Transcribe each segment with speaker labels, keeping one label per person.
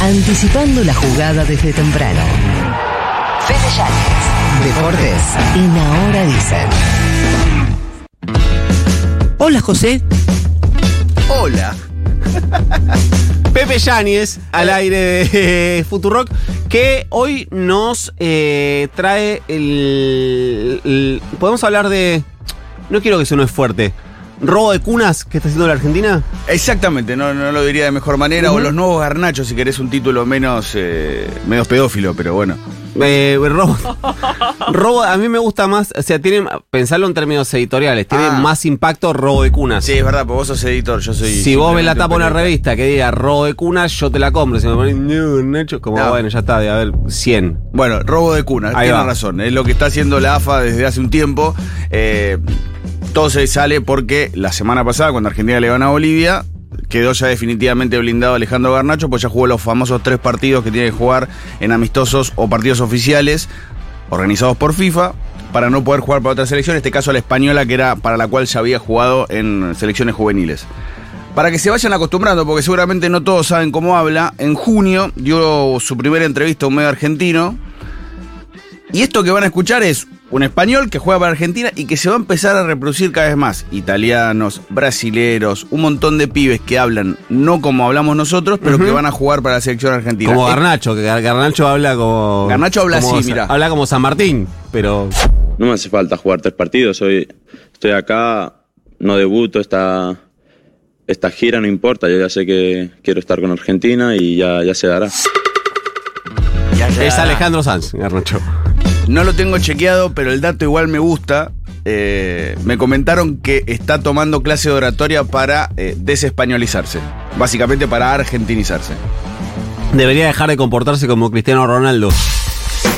Speaker 1: Anticipando la jugada desde temprano. Fede Yáñez. Deportes en Ahora Dicen.
Speaker 2: Hola, José.
Speaker 3: Hola.
Speaker 2: Pepe Yáñez al aire de Futurock que hoy nos eh, trae el, el- Podemos hablar de. No quiero que eso no es fuerte. ¿Robo de cunas que está haciendo la Argentina?
Speaker 3: Exactamente, no, no lo diría de mejor manera. O los nuevos garnachos, si querés un título menos, eh, menos pedófilo, pero bueno.
Speaker 2: Eh, robo, robo, a mí me gusta más, o sea, tiene, pensarlo en términos editoriales, tiene
Speaker 3: Ah.
Speaker 2: más impacto robo de cunas.
Speaker 3: Sí, es verdad, porque vos sos editor, yo soy.
Speaker 2: si vos ves la tapa de una revista que diga robo de cunas, yo te la compro. Si me pones "No, Nacho, como
Speaker 3: No.
Speaker 2: bueno, ya está, de haber 100.
Speaker 3: Bueno, robo de cuna,
Speaker 2: Ahí
Speaker 3: tiene
Speaker 2: va.
Speaker 3: razón. Es lo que está haciendo la AFA desde hace un tiempo. Eh, se sale porque la semana pasada, cuando Argentina le ganó a Bolivia, quedó ya definitivamente blindado Alejandro Garnacho, pues ya jugó los famosos tres partidos que tiene que jugar en amistosos o partidos oficiales organizados por FIFA para no poder jugar para otra selección, en este caso la española, que era para la cual ya había jugado en selecciones juveniles. Para que se vayan acostumbrando, porque seguramente no todos saben cómo habla, en junio dio su primera entrevista a un medio argentino. Y esto que van a escuchar es un español que juega para Argentina y que se va a empezar a reproducir cada vez más. Italianos, brasileros, un montón de pibes que hablan no como hablamos nosotros, pero que van a jugar para la selección argentina.
Speaker 2: Como
Speaker 3: Eh,
Speaker 2: Garnacho, que Gar- Garnacho habla como.
Speaker 3: Garnacho habla
Speaker 2: como
Speaker 3: así, mirá.
Speaker 2: Habla como San Martín, pero.
Speaker 4: No me hace falta jugar tres partidos. Hoy estoy acá, no debuto, esta, esta gira no importa. Yo ya sé que quiero estar con Argentina y ya, ya se dará.
Speaker 3: ya.
Speaker 2: Es Alejandro Sanz, Garnacho.
Speaker 3: No lo tengo chequeado, pero el dato igual me gusta. Eh, me comentaron que está tomando clase de oratoria para eh, desespañolizarse. Básicamente para argentinizarse.
Speaker 2: Debería dejar de comportarse como Cristiano Ronaldo.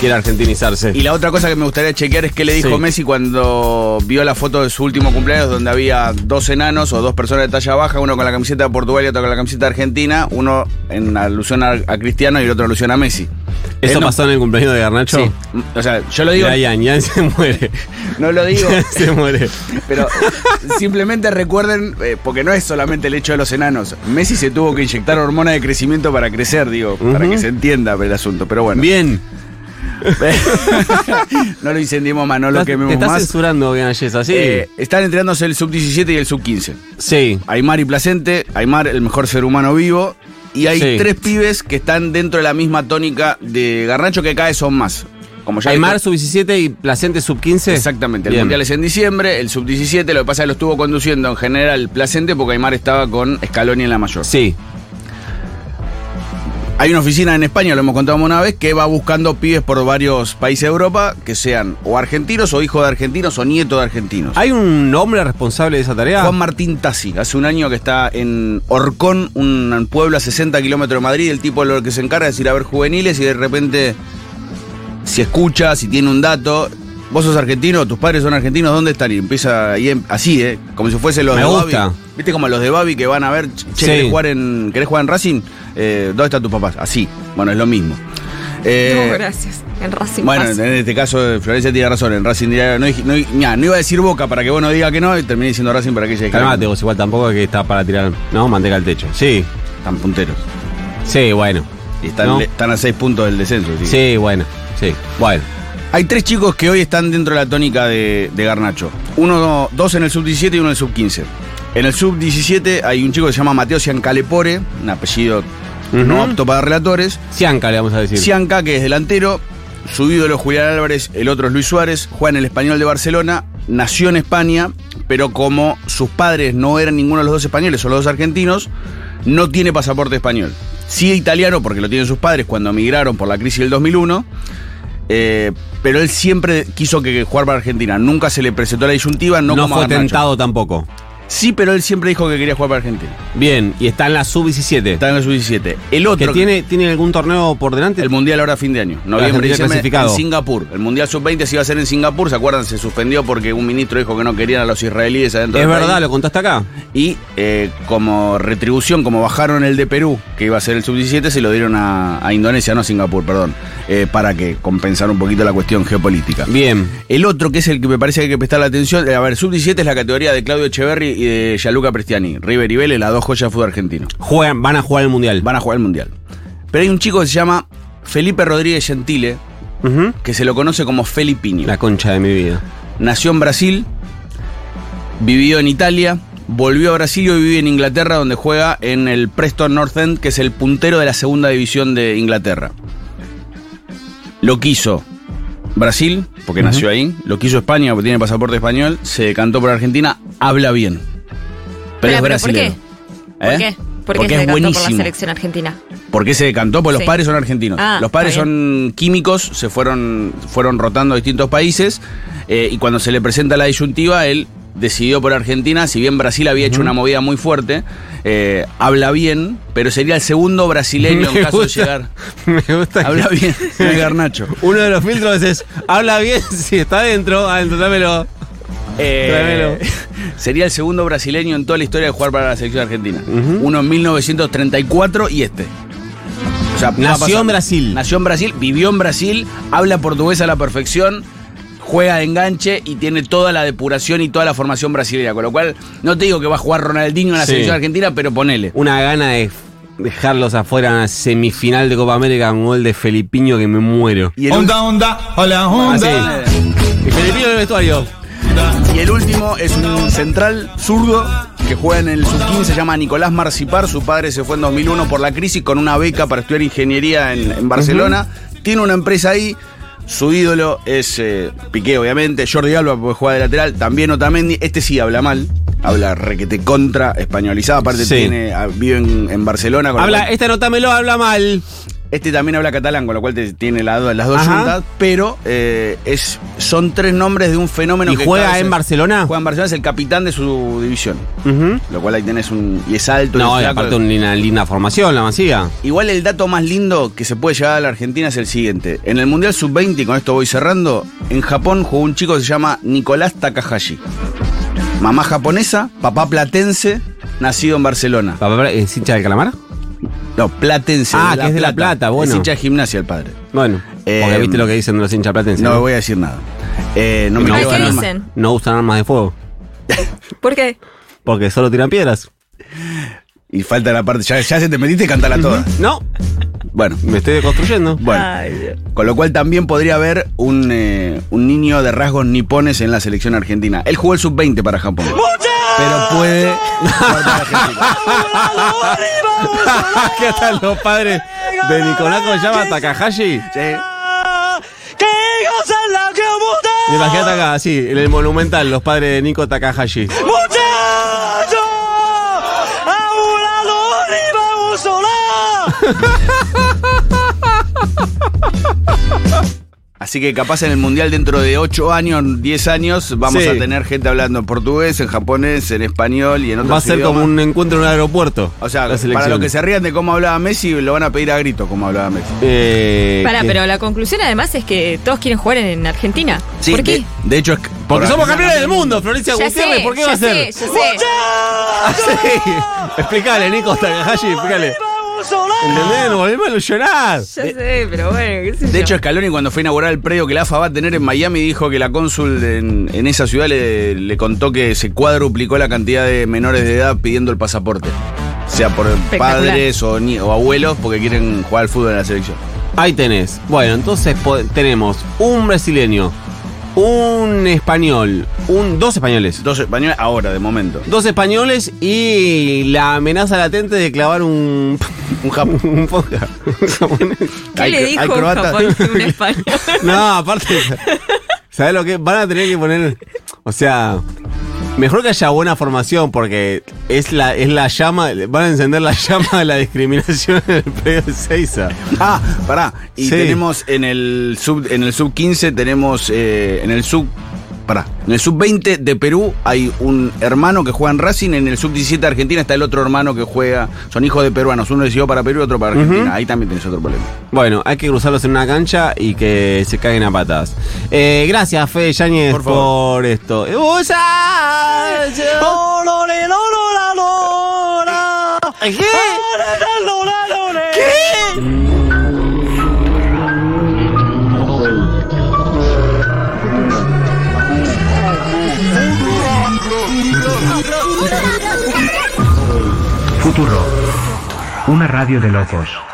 Speaker 2: Quiere argentinizarse.
Speaker 3: Y la otra cosa que me gustaría chequear es qué le dijo
Speaker 2: Sí.
Speaker 3: Messi cuando vio la foto de su último cumpleaños donde había dos enanos o dos personas de talla baja, uno con la camiseta de Portugal y otro con la camiseta de Argentina, uno en alusión a, a Cristiano y el otro en alusión a Messi.
Speaker 2: ¿Eso
Speaker 3: no-
Speaker 2: pasó en el cumpleaños de Garnacho?
Speaker 3: Sí. O sea, yo lo digo,
Speaker 2: Ian se muere.
Speaker 3: no lo digo,
Speaker 2: se muere.
Speaker 3: pero simplemente recuerden, eh, porque no es solamente el hecho de los enanos. Messi se tuvo que inyectar hormona de crecimiento para crecer, digo, para que se entienda el asunto. Pero bueno,
Speaker 2: Bien.
Speaker 3: no lo incendiemos más, no lo
Speaker 2: Estás- te
Speaker 3: quememos
Speaker 2: estás
Speaker 3: más.
Speaker 2: censurando, Ganges, así.
Speaker 3: Eh, están entrenándose el sub-17 y el sub-15.
Speaker 2: sí.
Speaker 3: Aymar y Placente, Aymar el mejor ser humano vivo. Y hay
Speaker 2: Sí.
Speaker 3: tres pibes que están dentro de la misma tónica de Garnacho que cada vez son más. Como ya
Speaker 2: Aymar
Speaker 3: dijo-
Speaker 2: sub-17 y Placente sub-15.
Speaker 3: Exactamente, el
Speaker 2: Bien.
Speaker 3: mundial es en diciembre, el sub-17 lo que pasa es que lo estuvo conduciendo en general Placente porque Aymar estaba con Scaloni en la mayor.
Speaker 2: Sí.
Speaker 3: Hay una oficina en España, lo hemos contado una vez, que va buscando pibes por varios países de Europa que sean o argentinos o hijos de argentinos o nietos de argentinos.
Speaker 2: ¿Hay un hombre responsable de esa tarea?
Speaker 3: Juan Martín Tassi, hace un año que está en Orcón, un pueblo a 60 kilómetros de Madrid. El tipo lo que se encarga es ir a ver juveniles y de repente, si escucha, si tiene un dato, vos sos argentino, tus padres son argentinos, ¿dónde están? Y empieza ahí em- así, ¿eh? Como si fuese los
Speaker 2: Me
Speaker 3: de
Speaker 2: gusta.
Speaker 3: Babi. ¿Viste como los de Babi que van a ver, che,
Speaker 2: Sí.
Speaker 3: ¿querés, jugar en, ¿querés jugar en Racing? Eh, ¿Dónde están tus papás? Así. Bueno, es lo mismo. Eh,
Speaker 5: no, gracias. En Racing
Speaker 3: bueno, en este caso, Florencia tiene razón. En Racing diría, no, no, iba a decir Boca para que vos no digas que no, y terminé diciendo Racing para que ella
Speaker 2: Calmate vos, igual tampoco es que está para tirar. No, manteca al techo. Sí.
Speaker 3: Están punteros.
Speaker 2: Sí, bueno.
Speaker 3: Y están,
Speaker 2: No.
Speaker 3: están a seis puntos del descenso. que-
Speaker 2: Sí, bueno. Sí. Bueno.
Speaker 3: Hay tres chicos que hoy están dentro de la tónica de, de Garnacho. Uno, dos en el sub-17 y uno en el sub-15. En el sub-17 hay un chico que se llama Mateo Ciancalepore, un apellido no apto para relatores.
Speaker 2: Cianca, le vamos a decir.
Speaker 3: Cianca, que es delantero. Su ídolo es Julián Álvarez, el otro es Luis Suárez. Juega en el Español de Barcelona. Nació en España, pero como sus padres no eran ninguno de los dos españoles, son los dos argentinos, no tiene pasaporte español. Sí italiano, porque lo tienen sus padres cuando emigraron por la crisis del 2001. Eh, pero él siempre quiso que, que jugar para Argentina. Nunca se le presentó la disyuntiva, no,
Speaker 2: no
Speaker 3: como
Speaker 2: fue tentado tampoco.
Speaker 3: Sí, pero él siempre dijo que quería jugar para Argentina.
Speaker 2: Bien, y está en la sub-17.
Speaker 3: Está en el sub-17. El otro.
Speaker 2: ¿Que tiene, tiene algún torneo por delante?
Speaker 3: El mundial ahora a fin de año. Noviembre, diciembre
Speaker 2: clasificado.
Speaker 3: en Singapur. El mundial sub-20 se iba a hacer en Singapur. ¿Se acuerdan? Se suspendió porque un ministro dijo que no querían a los israelíes adentro
Speaker 2: es
Speaker 3: del
Speaker 2: verdad,
Speaker 3: país.
Speaker 2: lo contaste acá.
Speaker 3: Y eh, como retribución, como bajaron el de Perú, que iba a ser el sub-17, se lo dieron a, a Indonesia, no a Singapur, perdón. eh, para que compensar un poquito la cuestión geopolítica.
Speaker 2: Bien.
Speaker 3: El otro, que es el que me parece que hay que prestar la atención, eh, a ver, sub-17 es la categoría de Claudio Echeverri y de Gianluca Prestiani. River y Vélez, las dos joyas de fútbol argentino.
Speaker 2: Juegan, van a jugar el mundial.
Speaker 3: Van a jugar el mundial. Pero hay un chico que se llama Felipe Rodríguez Gentile, que se lo conoce como Felipinho.
Speaker 2: La concha de mi vida.
Speaker 3: Nació en Brasil, vivió en Italia, volvió a Brasil y hoy vive en Inglaterra, donde juega en el Preston North End, que es el puntero de la segunda división de Inglaterra. Lo quiso Brasil, porque nació ahí, lo quiso España, porque tiene pasaporte español, se decantó por Argentina, habla bien. Pero es
Speaker 5: pero ¿por
Speaker 3: brasileño.
Speaker 5: ¿Por
Speaker 3: ¿Eh?
Speaker 5: qué? ¿Por
Speaker 3: Porque
Speaker 5: qué
Speaker 3: es
Speaker 5: se decantó por la
Speaker 3: buenísimo.
Speaker 5: selección argentina?
Speaker 3: ¿Por qué se decantó? Porque los padres son argentinos.
Speaker 5: Ah,
Speaker 3: los padres son químicos, se fueron, fueron rotando a distintos países eh, y cuando se le presenta la disyuntiva, él decidió por Argentina, si bien Brasil había hecho una movida muy fuerte, eh, habla bien, pero sería el segundo brasileño en
Speaker 2: Me
Speaker 3: caso de
Speaker 2: gusta.
Speaker 3: llegar.
Speaker 2: Me gusta.
Speaker 3: Habla bien, es Garnacho.
Speaker 2: Uno de los filtros es, habla bien, si está adentro, adentro, dámelo.
Speaker 3: Eh, sería el segundo brasileño en toda la historia de jugar para la selección argentina. Uno en 1934 y este. O sea, va
Speaker 2: Nació en Brasil.
Speaker 3: Nació en Brasil, vivió en Brasil, habla portugués a la perfección, juega de enganche y tiene toda la depuración y toda la formación brasileña. Con lo cual, no te digo que va a jugar Ronaldinho en la
Speaker 2: Sí.
Speaker 3: selección argentina, pero ponele.
Speaker 2: Una gana de dejarlos afuera en la semifinal de Copa América con un gol de Felipiño que me muero.
Speaker 3: Y
Speaker 6: Onda, onda, hola,
Speaker 2: Ah,
Speaker 6: onda.
Speaker 2: sí. Y Felipiño en el vestuario.
Speaker 3: Y el último es un central zurdo que juega en el sub-15, se llama Nicolás Marcipar. Su padre se fue en 2001 por la crisis con una beca para estudiar ingeniería en, en Barcelona. Tiene una empresa ahí. Su ídolo es eh, Piqué, obviamente. Jordi Alba, porque juega de lateral. También Otamendi. Este sí habla mal. Habla requete contra, españolizado. Aparte,
Speaker 2: Sí.
Speaker 3: tiene, ah, vive en, en Barcelona. con
Speaker 2: Habla,
Speaker 3: cual-
Speaker 2: este habla mal.
Speaker 3: Este también habla catalán, con lo cual te- tiene la- las dos
Speaker 2: Ajá.
Speaker 3: juntas. Pero eh, es, son tres nombres de un fenómeno
Speaker 2: ¿Y
Speaker 3: que
Speaker 2: juega en Barcelona?
Speaker 3: Juega en Barcelona, es el capitán de su división. Lo cual ahí tenés un. Y es alto. y
Speaker 2: No, y aparte una linda formación, la masía.
Speaker 3: Igual el dato más lindo que se puede llegar a la Argentina es el siguiente. En el Mundial Sub-20, y con esto voy cerrando, en Japón jugó un chico que se llama Nicolás Takahashi. Mamá japonesa, papá platense, nacido en Barcelona.
Speaker 2: Papá, ¿Es hincha del calamar?
Speaker 3: No, platense.
Speaker 2: Ah, que es de La Plata, bueno.
Speaker 3: Es hincha de gimnasia el padre.
Speaker 2: Bueno,
Speaker 3: Eh,
Speaker 2: porque viste lo que dicen de los hinchas platenses.
Speaker 3: No voy a decir nada. Eh, no me
Speaker 2: no,
Speaker 5: ¿qué dicen?
Speaker 2: no usan armas de fuego.
Speaker 5: ¿Por qué?
Speaker 2: Porque solo tiran piedras.
Speaker 3: Y falta la parte. Ya, ya se te metiste, cantala toda.
Speaker 2: No,
Speaker 3: Bueno,
Speaker 2: me estoy deconstruyendo.
Speaker 3: bueno.
Speaker 5: Ay, Dios.
Speaker 3: Con lo cual también podría haber un, eh, un niño de rasgos nipones en la selección argentina. Él jugó el sub-20 para Japón. Pero puede.
Speaker 2: ¿Qué están los padres de Nicolás se llama Takahashi?
Speaker 3: Sí.
Speaker 2: Imagínate acá, sí, en el Monumental, los padres de Nico Takahashi.
Speaker 3: Así que capaz en el Mundial dentro de 8 años, 10 años, vamos
Speaker 2: Sí.
Speaker 3: a tener gente hablando en portugués, en japonés, en español y en otros
Speaker 2: Va a ser
Speaker 3: idiomas.
Speaker 2: como un encuentro en un aeropuerto.
Speaker 3: O sea, para los que se rían de cómo hablaba Messi, lo van a pedir a grito como hablaba Messi.
Speaker 2: Eh,
Speaker 5: Pará,
Speaker 2: ¿qué?
Speaker 5: pero la conclusión además es que todos quieren jugar en Argentina.
Speaker 3: Sí,
Speaker 5: ¿Por qué?
Speaker 3: De, de hecho, es que-
Speaker 2: Porque
Speaker 3: por
Speaker 2: somos campeones del mundo, Florencia
Speaker 5: Ya
Speaker 2: Gutiérrez,
Speaker 5: sé,
Speaker 2: ¿por qué
Speaker 5: ya
Speaker 2: va a ser?
Speaker 5: sé, ya sé.
Speaker 2: Ah, sí. Explícale, Nico Takahashi, explícale. ¿Entendés? Nos volvemos a ilusionar.
Speaker 5: Ya sé, pero bueno, qué sé
Speaker 3: De
Speaker 5: yo.
Speaker 3: hecho, Scaloni cuando fue a inaugurar el predio que la AFA va a tener en Miami dijo que la cónsul en, en esa ciudad le, le contó que se cuadruplicó la cantidad de menores de edad pidiendo el pasaporte. Sea por padres o, ni- o abuelos porque quieren jugar al fútbol en la selección.
Speaker 2: Ahí tenés. Bueno, entonces tenemos un brasileño, un español, un, dos españoles.
Speaker 3: Dos españoles ahora, de momento.
Speaker 2: Dos españoles y la amenaza latente de clavar un.
Speaker 3: Un Japón.
Speaker 2: un poca. un japonés.
Speaker 5: ¿Qué
Speaker 3: hay-
Speaker 5: le dijo
Speaker 3: hay
Speaker 5: un a un español?
Speaker 2: No, aparte. ¿Sabes lo que? Van a tener que poner. O sea. Mejor que haya buena formación porque es la, es la llama, van a encender la llama de la discriminación en el predio de Seiza.
Speaker 3: Ah, pará. Y
Speaker 2: Sí.
Speaker 3: tenemos en el sub en el sub 15 tenemos eh, en el sub pará, en el sub 20 de Perú hay un hermano que juega en Racing, en el sub 17 de Argentina está el otro hermano que juega, son hijos de peruanos, uno decidió para Perú y otro para Argentina. Ahí también tenés otro problema.
Speaker 2: Bueno, hay que cruzarlos en una cancha y que se caguen a patas. Eh, gracias, Fede Yáñez,
Speaker 3: Por
Speaker 2: por, esto. ¿Qué?
Speaker 7: Futuro. Una radio de locos.